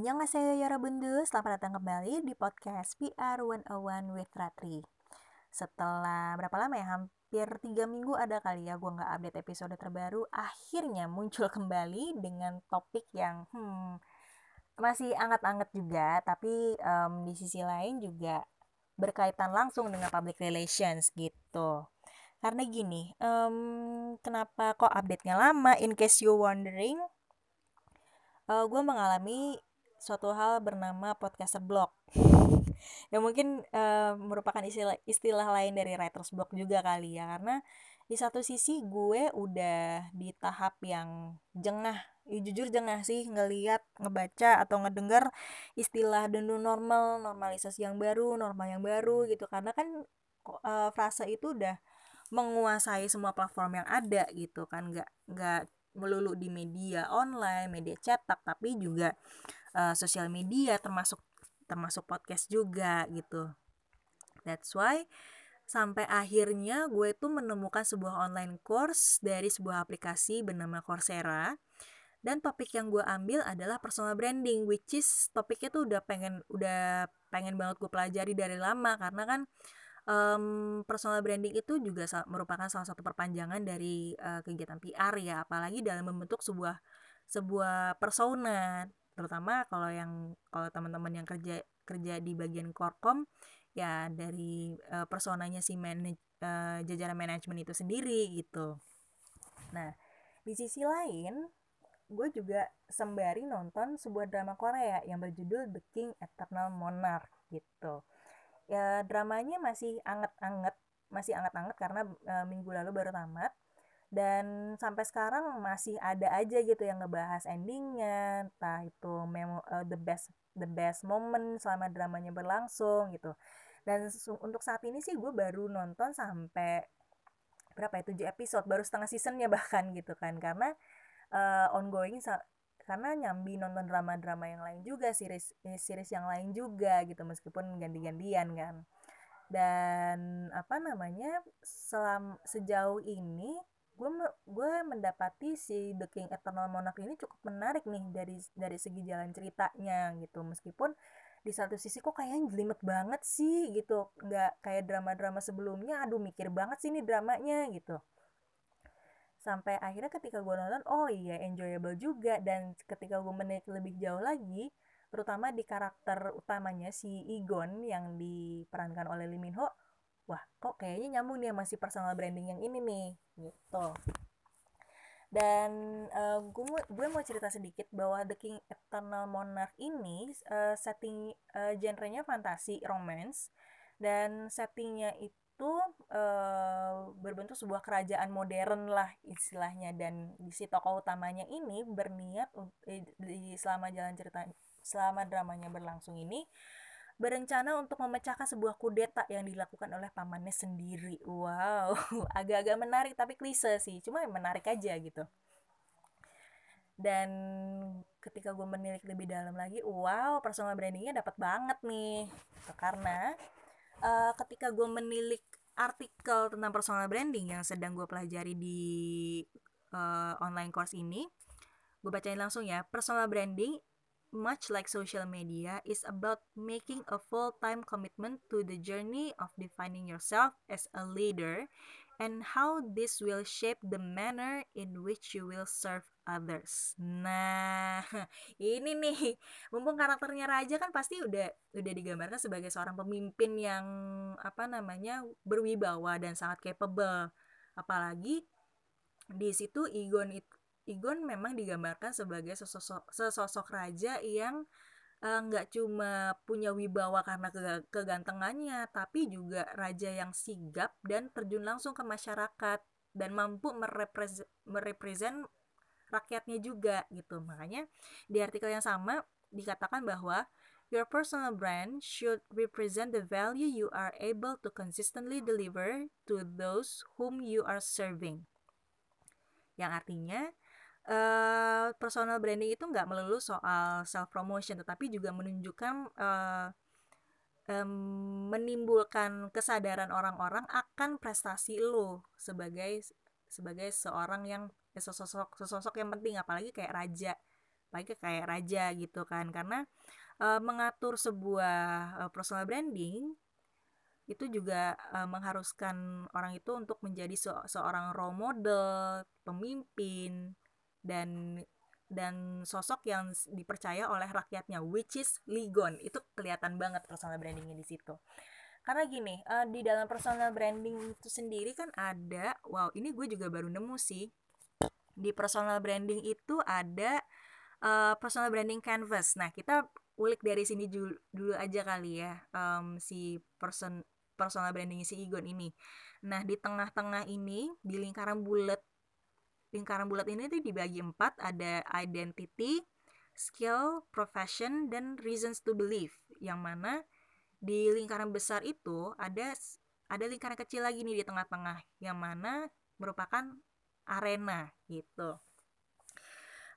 Annyeonghaseyo Yorobundu, selamat datang kembali di podcast PR 101 with Ratri. Setelah berapa lama ya, hampir 3 minggu ada kali ya gue nggak update episode terbaru. Akhirnya muncul kembali dengan topik yang hmm, masih anget-anget juga. Tapi um, di sisi lain juga berkaitan langsung dengan public relations gitu. Karena gini, um, kenapa kok update-nya lama? In case you wondering, uh, gue mengalami suatu hal bernama podcaster blog. Yang mungkin uh, merupakan istilah istilah lain dari writers blog juga kali ya karena di satu sisi gue udah di tahap yang jengah ya, jujur jengah sih ngeliat ngebaca atau ngedengar istilah new normal normalisasi yang baru normal yang baru gitu. Karena kan uh, frase itu udah menguasai semua platform yang ada gitu kan. Nggak nggak melulu di media online, media cetak, tapi juga uh, sosial media termasuk termasuk podcast juga gitu. That's why sampai akhirnya gue tuh menemukan sebuah online course dari sebuah aplikasi bernama Coursera. Dan topik yang gue ambil adalah personal branding which is topiknya tuh udah pengen udah pengen banget gue pelajari dari lama. Karena kan um, personal branding itu juga merupakan salah satu perpanjangan dari uh, kegiatan PR ya. Apalagi dalam membentuk sebuah sebuah persona terutama kalau yang kalau teman-teman yang kerja kerja di bagian korkom ya dari uh, personanya si manaj uh, jajaran manajemen itu sendiri gitu. Nah di sisi lain gue juga sembari nonton sebuah drama Korea yang berjudul The King Eternal Monarch gitu. Ya dramanya masih anget-anget masih anget-anget karena e, minggu lalu baru tamat dan sampai sekarang masih ada aja gitu yang ngebahas endingnya entah itu memo uh, the best the best moment selama dramanya berlangsung gitu. Dan untuk saat ini sih gue baru nonton sampai berapa ya tujuh episode baru setengah seasonnya bahkan gitu kan. Karena uh, ongoing karena nyambi nonton drama-drama yang lain juga series eh, series yang lain juga gitu meskipun ganti-gantian kan. Dan apa namanya selam sejauh ini gue gue mendapati si The King Eternal Monarch ini cukup menarik nih dari dari segi jalan ceritanya gitu. Meskipun di satu sisi kok kayaknya jelimet banget sih gitu nggak kayak drama-drama sebelumnya aduh mikir banget sih ini dramanya gitu. Sampai akhirnya ketika gue nonton oh iya enjoyable juga dan ketika gue menaik lebih jauh lagi terutama di karakter utamanya si Igon yang diperankan oleh Lee Min Ho wah kok kayaknya nyambung nih masih personal branding yang ini nih gitu. Dan uh, gue gue mau cerita sedikit bahwa The King Eternal Monarch ini uh, setting uh, genrenya fantasi romance dan settingnya itu uh, berbentuk sebuah kerajaan modern lah istilahnya. Dan di si tokoh utamanya ini berniat eh, di selama jalan cerita selama dramanya berlangsung ini berencana untuk memecahkan sebuah kudeta yang dilakukan oleh pamannya sendiri. Wow, agak-agak menarik tapi klise sih, cuma menarik aja gitu. Dan ketika gue menilik lebih dalam lagi, wow, personal brandingnya dapat banget nih. Karena uh, ketika gue menilik artikel tentang personal branding yang sedang gue pelajari di uh, online course ini gue bacain langsung ya personal branding much like social media is about making a full-time commitment to the journey of defining yourself as a leader and how this will shape the manner in which you will serve others. Nah, ini nih, mumpung karakternya raja kan pasti udah udah digambarkan sebagai seorang pemimpin yang apa namanya berwibawa dan sangat capable. Apalagi di situ Igon Igon memang digambarkan sebagai sesosok sesosok raja yang Eh, nggak uh, cuma punya wibawa karena ke kegantengannya, tapi juga raja yang sigap dan terjun langsung ke masyarakat dan mampu merepresent, merepresent rakyatnya juga gitu. Makanya di artikel yang sama dikatakan bahwa Your personal brand should represent the value you are able to consistently deliver to those whom you are serving. Yang artinya, uh, personal branding itu nggak melulu soal self promotion tetapi juga menunjukkan uh, um, menimbulkan kesadaran orang-orang akan prestasi lo sebagai sebagai seorang yang ya, sosok sosok yang penting apalagi kayak raja pakai kayak raja gitu kan. Karena uh, mengatur sebuah uh, personal branding itu juga uh, mengharuskan orang itu untuk menjadi se seorang role model, pemimpin dan dan sosok yang dipercaya oleh rakyatnya which is Ligon. Itu kelihatan banget personal brandingnya di situ. Karena gini, uh, di dalam personal branding itu sendiri kan ada, wow, ini gue juga baru nemu sih. Di personal branding itu ada uh, personal branding canvas. Nah, kita ulik dari sini dulu, aja kali ya um, si person personal branding si Igon ini. Nah, di tengah-tengah ini, di lingkaran bulat, lingkaran bulat ini tuh dibagi empat, ada identity, skill, profession, dan reasons to believe. Yang mana di lingkaran besar itu ada ada lingkaran kecil lagi nih di tengah-tengah, yang mana merupakan arena gitu.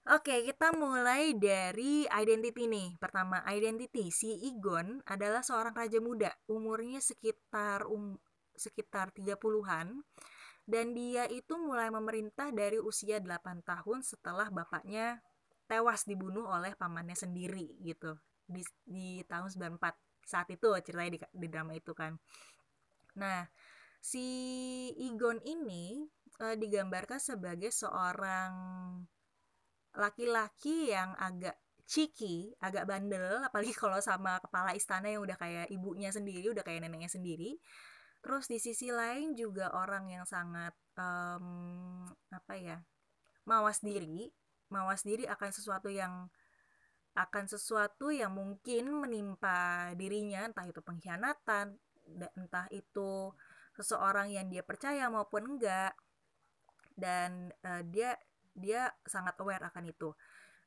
Oke, kita mulai dari identity nih. Pertama, identity. Si Igon adalah seorang raja muda, umurnya sekitar um, sekitar 30-an dan dia itu mulai memerintah dari usia 8 tahun setelah bapaknya tewas dibunuh oleh pamannya sendiri gitu di, di tahun 94 saat itu ceritanya di, di drama itu kan nah si Igon ini e, digambarkan sebagai seorang laki-laki yang agak cheeky, agak bandel, apalagi kalau sama kepala istana yang udah kayak ibunya sendiri, udah kayak neneknya sendiri. Terus di sisi lain juga orang yang sangat um, apa ya, mawas diri, mawas diri akan sesuatu yang akan sesuatu yang mungkin menimpa dirinya, entah itu pengkhianatan, entah itu seseorang yang dia percaya maupun enggak, dan uh, dia dia sangat aware akan itu.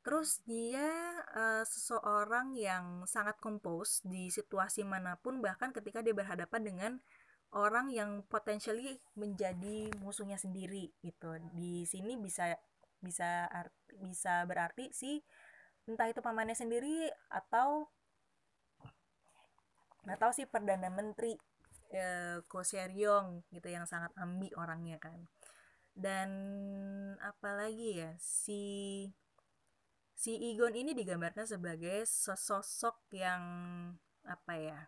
Terus dia uh, seseorang yang sangat kompos di situasi mana pun bahkan ketika dia berhadapan dengan orang yang potentially menjadi musuhnya sendiri gitu. Di sini bisa bisa bisa berarti si entah itu pamannya sendiri atau atau si perdana menteri eh, Ko Seryong gitu yang sangat ambi orangnya kan. Dan apalagi ya si si Igon ini digambarkan sebagai sosok yang apa ya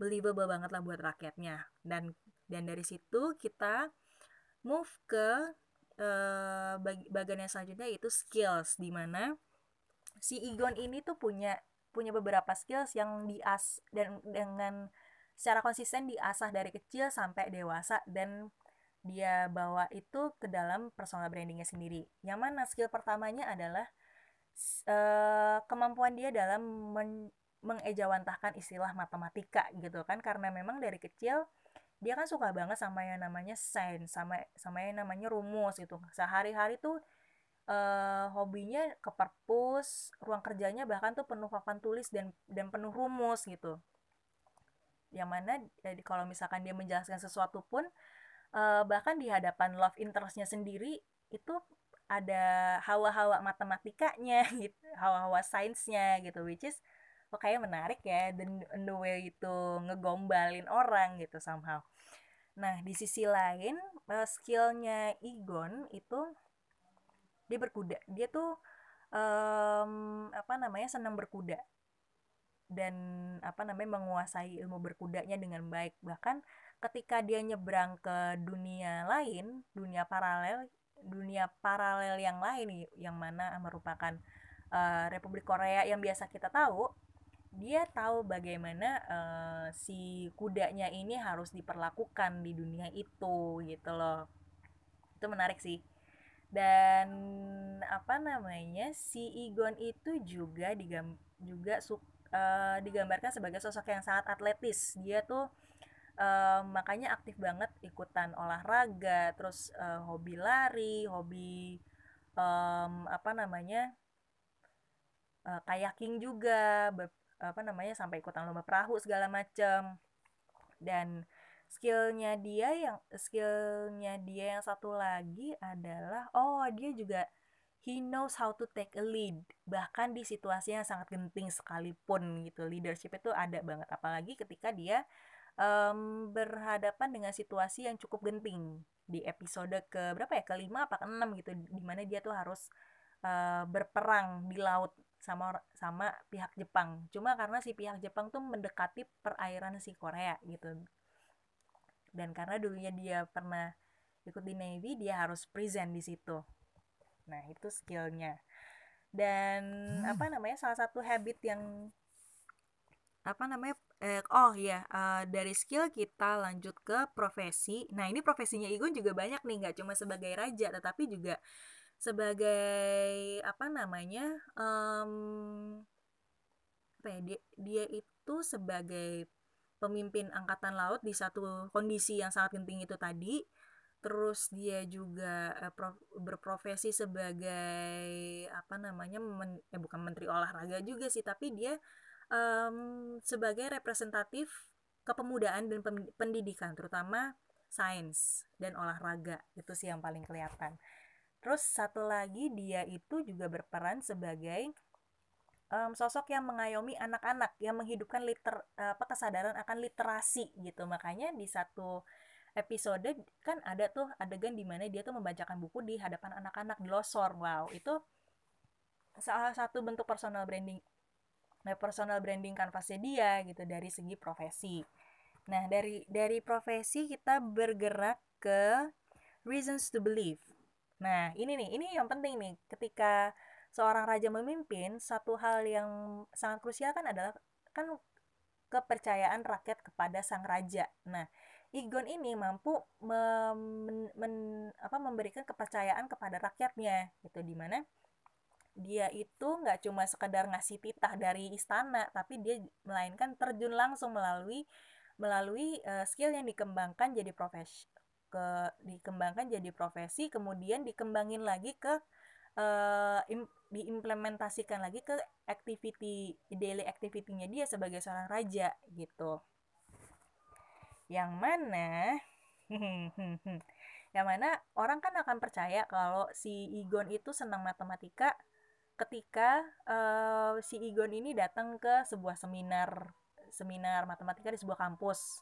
believable banget lah buat rakyatnya dan dan dari situ kita move ke uh, bagian yang selanjutnya yaitu skills di mana si Igon ini tuh punya punya beberapa skills yang dias dan dengan secara konsisten diasah dari kecil sampai dewasa dan dia bawa itu ke dalam personal brandingnya sendiri. Yang mana skill pertamanya adalah uh, kemampuan dia dalam men mengejawantahkan istilah matematika gitu kan. Karena memang dari kecil dia kan suka banget sama yang namanya sains sama sama yang namanya rumus gitu. Sehari-hari tuh uh, hobinya ke perpus ruang kerjanya bahkan tuh penuh papan tulis dan dan penuh rumus gitu. Yang mana jadi kalau misalkan dia menjelaskan sesuatu pun uh, bahkan di hadapan love interestnya sendiri itu ada hawa-hawa matematikanya gitu hawa-hawa sainsnya gitu. Which is kayak menarik ya dan the way itu ngegombalin orang gitu somehow. Nah di sisi lain uh, skillnya Igon itu dia berkuda. Dia tuh um, apa namanya senang berkuda. Dan apa namanya menguasai ilmu berkudanya dengan baik. Bahkan ketika dia nyebrang ke dunia lain dunia paralel dunia paralel yang lain yang mana merupakan uh, Republik Korea yang biasa kita tahu dia tahu bagaimana uh, si kudanya ini harus diperlakukan di dunia itu gitu loh. Itu menarik sih. Dan apa namanya si Igon itu juga digam juga uh, digambarkan sebagai sosok yang sangat atletis. Dia tuh um, makanya aktif banget ikutan olahraga terus uh, hobi lari hobi um, apa namanya uh, kayaking juga apa namanya sampai ikutan lomba perahu segala macam dan skillnya dia yang skillnya dia yang satu lagi adalah oh dia juga he knows how to take a lead. Bahkan di situasi yang sangat genting sekalipun gitu. Leadership itu ada banget. Apalagi ketika dia um, berhadapan dengan situasi yang cukup genting. Di episode ke berapa ya? Kelima apa keenam gitu. Di mana dia tuh harus uh, berperang di laut sama sama pihak Jepang. Cuma karena si pihak Jepang tuh mendekati perairan si Korea gitu. Dan karena dulunya dia pernah ikut di Navy, dia harus present di situ. Nah, itu skillnya. Dan hmm. apa namanya? Salah satu habit yang apa namanya? Eh, oh ya, uh, dari skill kita lanjut ke profesi. Nah, ini profesinya Igun juga banyak nih, nggak cuma sebagai raja, tetapi juga sebagai apa namanya um, apa ya dia, dia itu sebagai pemimpin angkatan laut di satu kondisi yang sangat genting itu tadi. Terus dia juga uh, prof, berprofesi sebagai apa namanya men, eh bukan menteri olahraga juga sih tapi dia um, sebagai representatif kepemudaan dan pendidikan terutama sains dan olahraga. Itu sih yang paling kelihatan Terus satu lagi dia itu juga berperan sebagai um, sosok yang mengayomi anak-anak yang menghidupkan liter apa kesadaran akan literasi gitu. Makanya di satu episode kan ada tuh adegan di mana dia tuh membacakan buku di hadapan anak-anak di losor. Wow, itu salah satu bentuk personal branding nah personal branding kanvasnya dia gitu dari segi profesi. Nah, dari dari profesi kita bergerak ke reasons to believe. Nah, ini nih, ini yang penting nih. Ketika seorang raja memimpin, satu hal yang sangat krusial kan adalah kan kepercayaan rakyat kepada sang raja. Nah, Igon ini mampu mem, men, apa, memberikan kepercayaan kepada rakyatnya, gitu di mana dia itu nggak cuma sekedar ngasih titah dari istana, tapi dia melainkan terjun langsung melalui melalui uh, skill yang dikembangkan jadi profesi ke dikembangkan jadi profesi kemudian dikembangin lagi ke uh, im, diimplementasikan lagi ke activity daily activity-nya dia sebagai seorang raja gitu. Yang mana yang mana orang kan akan percaya kalau si Igon itu senang matematika ketika uh, si Igon ini datang ke sebuah seminar seminar matematika di sebuah kampus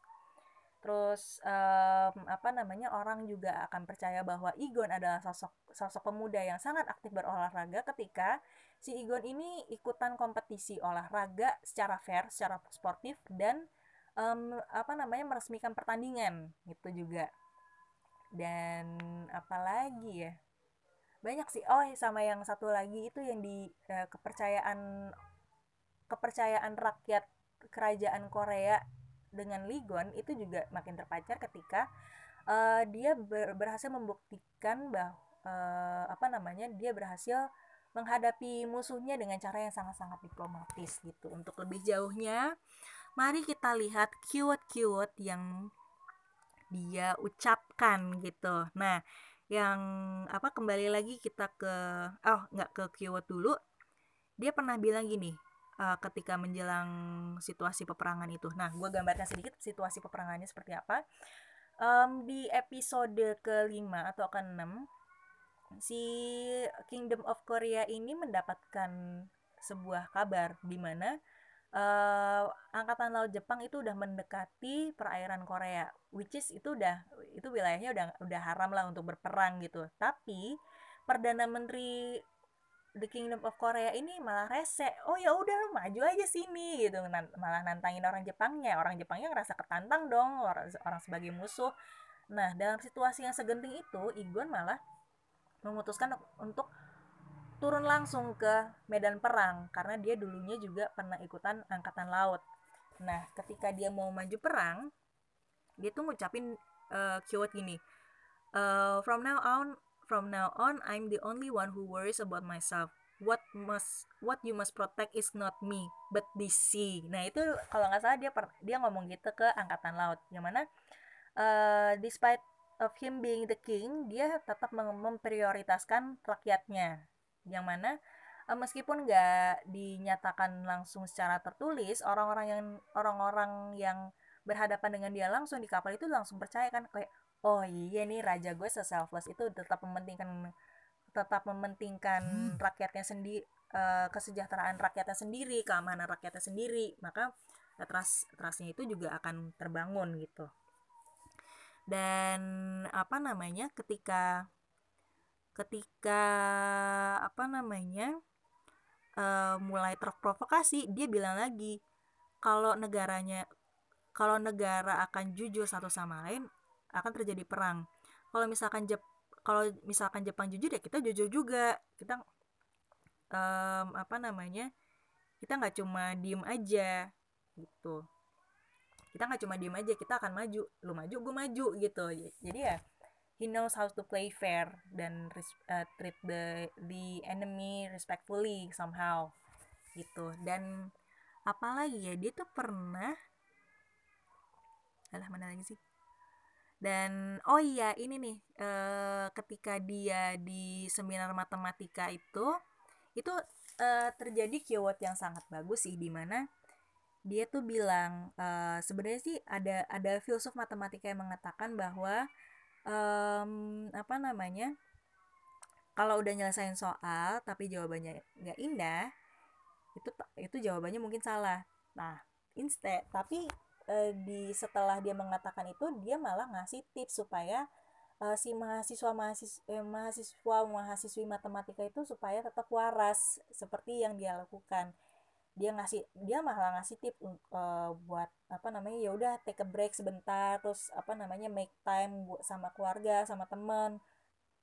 terus um, apa namanya orang juga akan percaya bahwa Igon adalah sosok sosok pemuda yang sangat aktif berolahraga ketika si Igon ini ikutan kompetisi olahraga secara fair, secara sportif dan um, apa namanya meresmikan pertandingan gitu juga. Dan apalagi ya? Banyak sih. Oh sama yang satu lagi itu yang di uh, kepercayaan kepercayaan rakyat kerajaan Korea dengan Ligon itu juga makin terpacar ketika uh, dia ber berhasil membuktikan bahwa uh, apa namanya dia berhasil menghadapi musuhnya dengan cara yang sangat-sangat diplomatis gitu. Untuk lebih jauhnya, mari kita lihat keyword-keyword yang dia ucapkan gitu. Nah, yang apa kembali lagi kita ke oh nggak ke keyword dulu. Dia pernah bilang gini, uh, ketika menjelang situasi peperangan itu. Nah, gue gambarkan sedikit situasi peperangannya seperti apa. Um, di episode kelima atau keenam, si Kingdom of Korea ini mendapatkan sebuah kabar di mana uh, angkatan laut Jepang itu udah mendekati perairan Korea, which is itu udah itu wilayahnya udah udah haram lah untuk berperang gitu. Tapi perdana menteri The Kingdom of Korea ini malah rese. Oh ya udah lu maju aja sini gitu. Malah nantangin orang Jepangnya. Orang Jepangnya ngerasa ketantang dong orang, orang sebagai musuh. Nah dalam situasi yang segenting itu Igon malah memutuskan untuk turun langsung ke medan perang karena dia dulunya juga pernah ikutan angkatan laut. Nah ketika dia mau maju perang dia tuh ngucapin uh, keyword gini uh, from now on From now on, I'm the only one who worries about myself. What must what you must protect is not me, but the sea. Nah itu kalau nggak salah dia per, dia ngomong gitu ke angkatan laut. Yang mana uh, despite of him being the king, dia tetap mem memprioritaskan rakyatnya. Yang mana uh, meskipun nggak dinyatakan langsung secara tertulis, orang-orang yang orang-orang yang berhadapan dengan dia langsung di kapal itu langsung percaya kan kayak oh iya nih raja gue se-selfless itu tetap mementingkan tetap mementingkan hmm. rakyatnya sendiri uh, kesejahteraan rakyatnya sendiri keamanan rakyatnya sendiri maka trust trustnya itu juga akan terbangun gitu dan apa namanya ketika ketika apa namanya uh, mulai terprovokasi dia bilang lagi kalau negaranya kalau negara akan jujur satu sama lain akan terjadi perang. Kalau misalkan Jep kalau misalkan Jepang jujur ya kita jujur juga. Kita um, apa namanya kita nggak cuma diem aja gitu. Kita nggak cuma diem aja kita akan maju. Lu maju gue maju gitu. Jadi ya he knows how to play fair dan uh, treat the the enemy respectfully somehow gitu. Dan apalagi ya dia tuh pernah alah mana lagi sih dan oh iya ini nih uh, ketika dia di seminar matematika itu itu uh, terjadi keyword yang sangat bagus sih di mana dia tuh bilang uh, sebenarnya sih ada ada filsuf matematika yang mengatakan bahwa um, apa namanya kalau udah nyelesain soal tapi jawabannya nggak indah itu itu jawabannya mungkin salah. Nah instead tapi uh, di setelah dia mengatakan itu dia malah ngasih tips supaya uh, si mahasiswa mahasiswa eh, mahasiswa mahasiswi matematika itu supaya tetap waras seperti yang dia lakukan. Dia ngasih dia malah ngasih tip uh, buat apa namanya ya udah take a break sebentar terus apa namanya make time buat sama keluarga sama temen.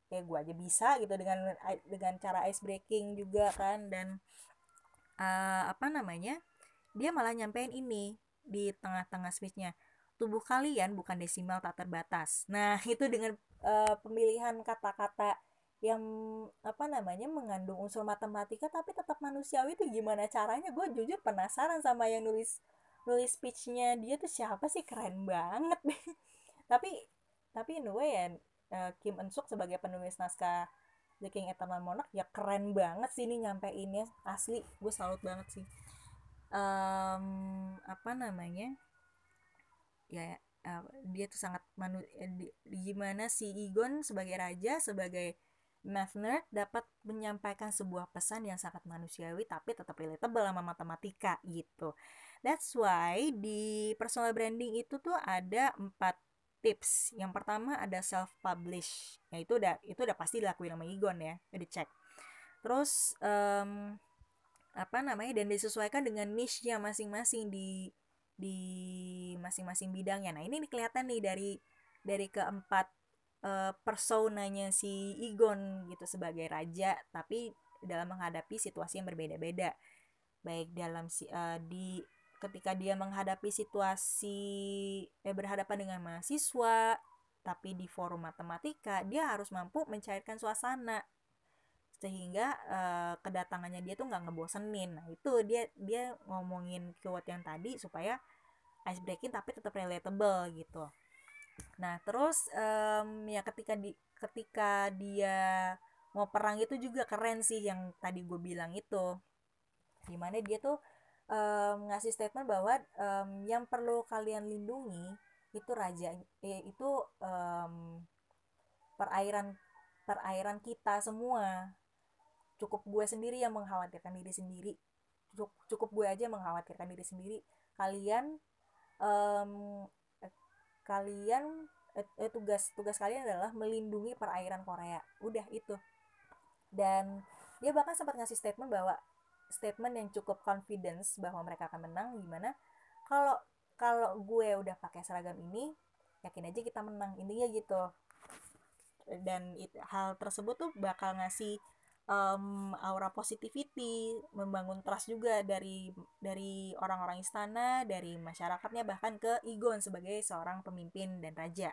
Kayak gue aja bisa gitu dengan dengan cara ice breaking juga kan dan uh, apa namanya dia malah nyampein ini di tengah-tengah speechnya tubuh kalian bukan desimal tak terbatas. Nah itu dengan uh, pemilihan kata-kata yang apa namanya mengandung unsur matematika tapi tetap manusiawi itu gimana caranya? Gue jujur penasaran sama yang nulis nulis speechnya dia tuh siapa sih? Keren banget tapi tapi in a way ya Kim Eun Suk sebagai penulis naskah The King Eternal Monarch ya keren banget sih ini nyampeinnya. Asli gue salut banget sih um, apa namanya ya uh, dia tuh sangat manu eh, di, gimana si Igon sebagai raja sebagai math nerd dapat menyampaikan sebuah pesan yang sangat manusiawi tapi tetap relatable sama matematika gitu. That's why di personal branding itu tuh ada empat tips. Yang pertama ada self publish. Ya itu udah itu udah pasti dilakuin sama Igon ya, udah dicek. Terus um, apa namanya dan disesuaikan dengan niche-nya masing-masing di di masing-masing bidangnya. Nah, ini kelihatan nih dari dari keempat uh, personanya si Igon gitu sebagai raja, tapi dalam menghadapi situasi yang berbeda-beda. Baik dalam si uh, di ketika dia menghadapi situasi eh berhadapan dengan mahasiswa, tapi di forum matematika, dia harus mampu mencairkan suasana sehingga uh, kedatangannya dia tuh nggak ngebosenin. Nah itu dia dia ngomongin keyword yang tadi supaya ice breaking tapi tetap relatable gitu. Nah terus um, ya ketika di ketika dia mau perang itu juga keren sih yang tadi gue bilang itu. Di mana dia tuh um, ngasih statement bahwa um, yang perlu kalian lindungi itu raja eh, itu um, perairan perairan kita semua cukup gue sendiri yang mengkhawatirkan diri sendiri. Cukup, gue aja mengkhawatirkan diri sendiri. Kalian um, kalian eh, eh, tugas tugas kalian adalah melindungi perairan Korea. Udah itu. Dan dia bahkan sempat ngasih statement bahwa statement yang cukup confidence bahwa mereka akan menang gimana? Kalau kalau gue udah pakai seragam ini yakin aja kita menang. Intinya gitu. Dan it, hal tersebut tuh bakal ngasih um, aura positivity, membangun trust juga dari dari orang-orang istana, dari masyarakatnya bahkan ke Igon sebagai seorang pemimpin dan raja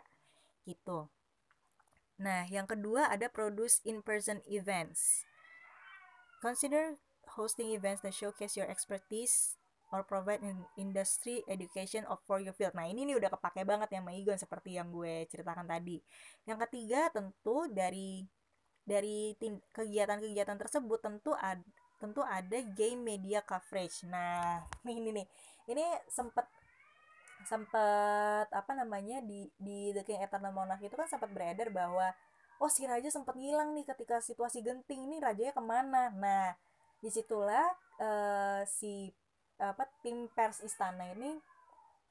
gitu. Nah, yang kedua ada produce in-person events. Consider hosting events that showcase your expertise or provide an industry education of for your field. Nah, ini nih udah kepake banget ya sama Igon seperti yang gue ceritakan tadi. Yang ketiga tentu dari dari kegiatan-kegiatan tersebut tentu ada tentu ada game media coverage. Nah, ini nih. Ini sempat sempat apa namanya di di The King Eternal Monarch itu kan sempat beredar bahwa oh si raja sempat ngilang nih ketika situasi genting ini rajanya ke mana nah di situlah uh, si apa tim pers istana ini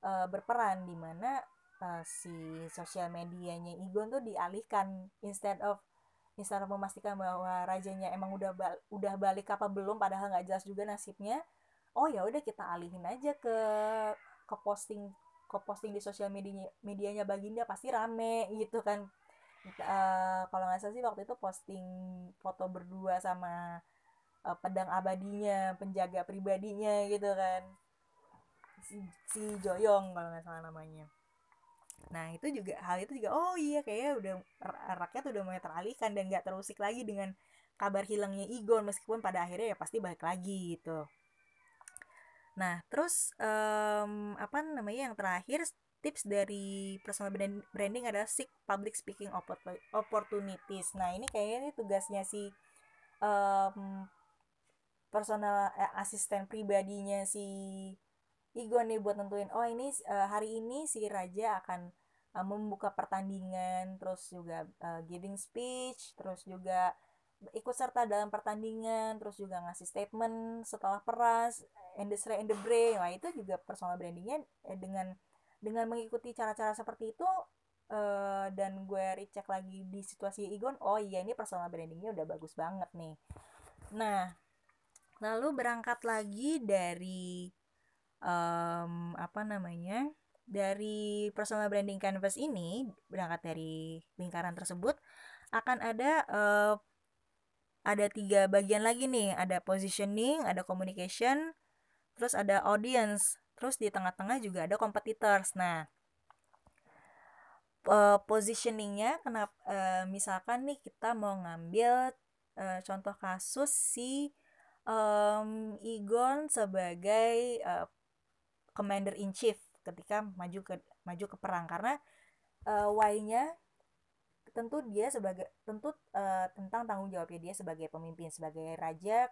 uh, berperan di mana uh, si sosial medianya Igon tuh dialihkan instead of misalnya memastikan bahwa rajanya emang udah ba udah balik apa belum padahal nggak jelas juga nasibnya oh ya udah kita alihin aja ke ke posting ke posting di sosial medianya medianya Baginda pasti rame gitu kan. Uh, kalau nggak salah sih waktu itu posting foto berdua sama uh, pedang abadinya penjaga pribadinya gitu kan. Si, si Joyong kalau nggak salah namanya nah itu juga hal itu juga oh iya kayaknya udah rakyat udah mulai teralihkan dan nggak terusik lagi dengan kabar hilangnya Igon meskipun pada akhirnya ya pasti balik lagi gitu. Nah terus um, apa namanya yang terakhir tips dari personal branding adalah seek public speaking opportunities. Nah ini kayaknya ini tugasnya si um, personal eh, asisten pribadinya si Igo nih buat nentuin oh ini uh, hari ini si raja akan uh, membuka pertandingan terus juga uh, giving speech terus juga ikut serta dalam pertandingan terus juga ngasih statement setelah peras and the and the brain wah itu juga personal brandingnya eh, dengan dengan mengikuti cara-cara seperti itu uh, dan gue recheck lagi di situasi Igon oh iya ini personal brandingnya udah bagus banget nih. Nah lalu berangkat lagi dari um, apa namanya dari personal branding canvas ini berangkat dari lingkaran tersebut akan ada uh, ada tiga bagian lagi nih. Ada positioning ada communication terus ada audience terus di tengah-tengah juga ada competitors. Nah uh, positioningnya kenapa uh, misalkan nih kita mau ngambil uh, contoh kasus si um, Igon sebagai uh, commander in chief ketika maju ke maju ke perang. Karena uh, why-nya tentu dia sebagai tentu uh, tentang tanggung jawabnya dia sebagai pemimpin sebagai raja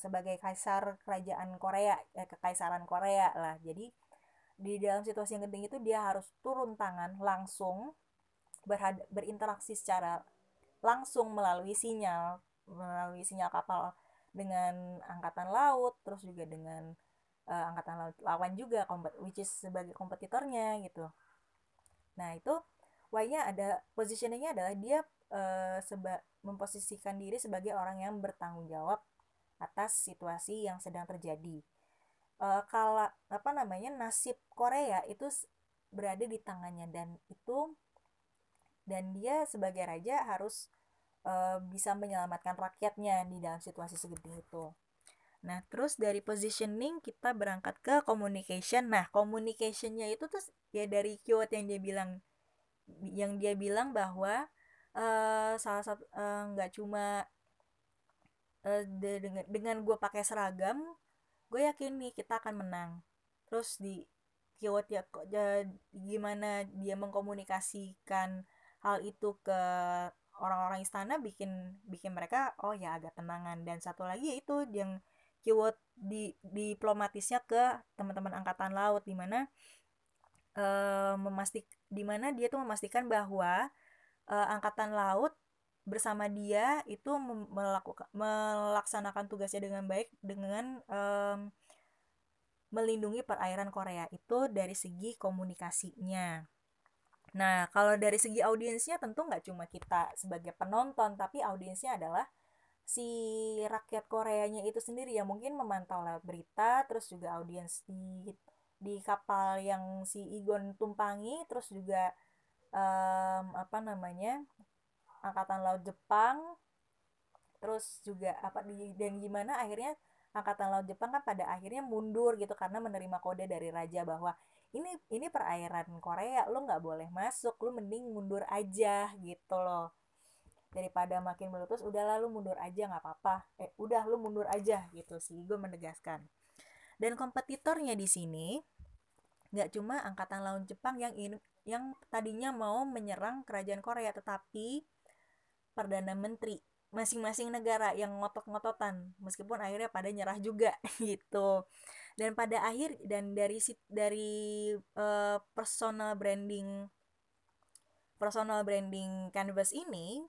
sebagai kaisar kerajaan Korea eh, kekaisaran Korea lah. Jadi di dalam situasi yang genting itu dia harus turun tangan langsung berhad berinteraksi secara langsung melalui sinyal melalui sinyal kapal dengan angkatan laut terus juga dengan uh, angkatan laut lawan juga which is sebagai kompetitornya gitu. Nah itu why-nya ada positioningnya adalah dia uh, seba memposisikan diri sebagai orang yang bertanggung jawab atas situasi yang sedang terjadi. Uh, kalau apa namanya nasib Korea itu berada di tangannya dan itu dan dia sebagai raja harus uh, bisa menyelamatkan rakyatnya di dalam situasi segenting itu Nah, terus dari positioning kita berangkat ke communication. Nah, communicationnya itu tuh ya dari keyword yang dia bilang yang dia bilang bahwa uh, salah satu nggak uh, cuma uh, de dengan dengan gue pakai seragam, gue yakin nih kita akan menang. Terus di keyword ya kok gimana dia mengkomunikasikan hal itu ke orang-orang istana bikin bikin mereka oh ya agak tenangan dan satu lagi yaitu yang keyword di diplomatisnya ke teman-teman angkatan laut di mana uh, memastik di mana dia tuh memastikan bahwa uh, angkatan laut bersama dia itu melakukan melaksanakan tugasnya dengan baik dengan um, melindungi perairan Korea itu dari segi komunikasinya. Nah, kalau dari segi audiensnya tentu nggak cuma kita sebagai penonton, tapi audiensnya adalah si rakyat Koreanya itu sendiri ya mungkin memantau lewat berita terus juga audiens di di kapal yang si Igon tumpangi terus juga um, apa namanya angkatan laut Jepang terus juga apa di dan gimana akhirnya angkatan laut Jepang kan pada akhirnya mundur gitu karena menerima kode dari raja bahwa ini ini perairan Korea lo nggak boleh masuk lo mending mundur aja gitu loh daripada makin meletus udah lalu mundur aja nggak apa-apa. Eh udah lu mundur aja gitu sih gue menegaskan. Dan kompetitornya di sini nggak cuma angkatan laut Jepang yang in, yang tadinya mau menyerang kerajaan Korea tetapi perdana menteri masing-masing negara yang ngotot-ngototan meskipun akhirnya pada nyerah juga gitu. Dan pada akhir dan dari dari uh, personal branding personal branding canvas ini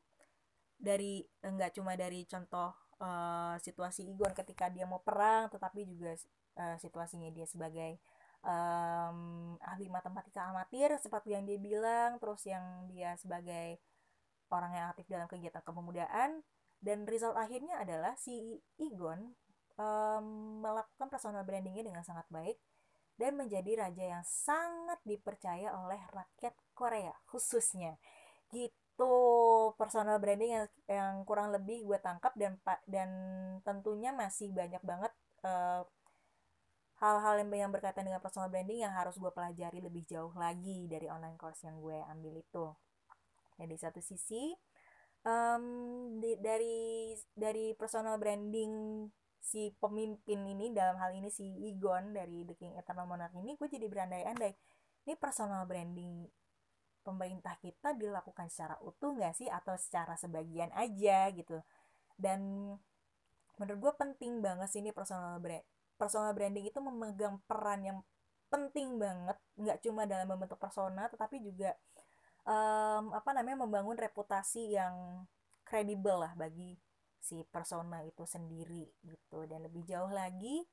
dari enggak cuma dari contoh uh, situasi Igon ketika dia mau perang tetapi juga uh, situasinya dia sebagai um, ahli matematika amatir seperti yang dia bilang terus yang dia sebagai orang yang aktif dalam kegiatan kepemudaan. Dan result akhirnya adalah si Igon um, melakukan personal brandingnya dengan sangat baik dan menjadi raja yang sangat dipercaya oleh rakyat Korea khususnya. Gitu personal branding yang, yang kurang lebih gue tangkap dan dan tentunya masih banyak banget uh, hal-hal yang, yang berkaitan dengan personal branding yang harus gue pelajari lebih jauh lagi dari online course yang gue ambil itu. Dan di satu sisi um, di, dari dari personal branding si pemimpin ini dalam hal ini si Igon dari The King Eternal Monarch ini gue jadi berandai-andai ini personal branding pemerintah kita dilakukan secara utuh nggak sih? Atau secara sebagian aja gitu. Dan menurut gue penting banget sih ini personal brand personal branding itu memegang peran yang penting banget. Nggak cuma dalam membentuk persona tetapi juga um, apa namanya membangun reputasi yang kredibel lah bagi si persona itu sendiri gitu. Dan lebih jauh lagi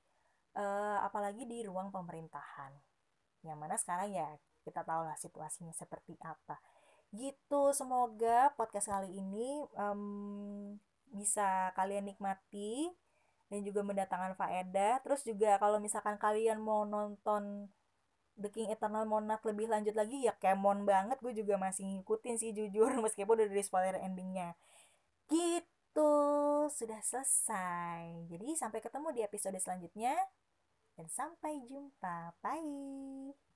uh, apalagi di ruang pemerintahan. Yang mana sekarang ya kita tahu lah situasinya seperti apa gitu semoga podcast kali ini um, bisa kalian nikmati dan juga mendatangkan faedah terus juga kalau misalkan kalian mau nonton The King Eternal Monarch lebih lanjut lagi ya kemon banget gue juga masih ngikutin sih jujur meskipun udah dari spoiler endingnya gitu sudah selesai. Jadi sampai ketemu di episode selanjutnya dan sampai jumpa. Bye.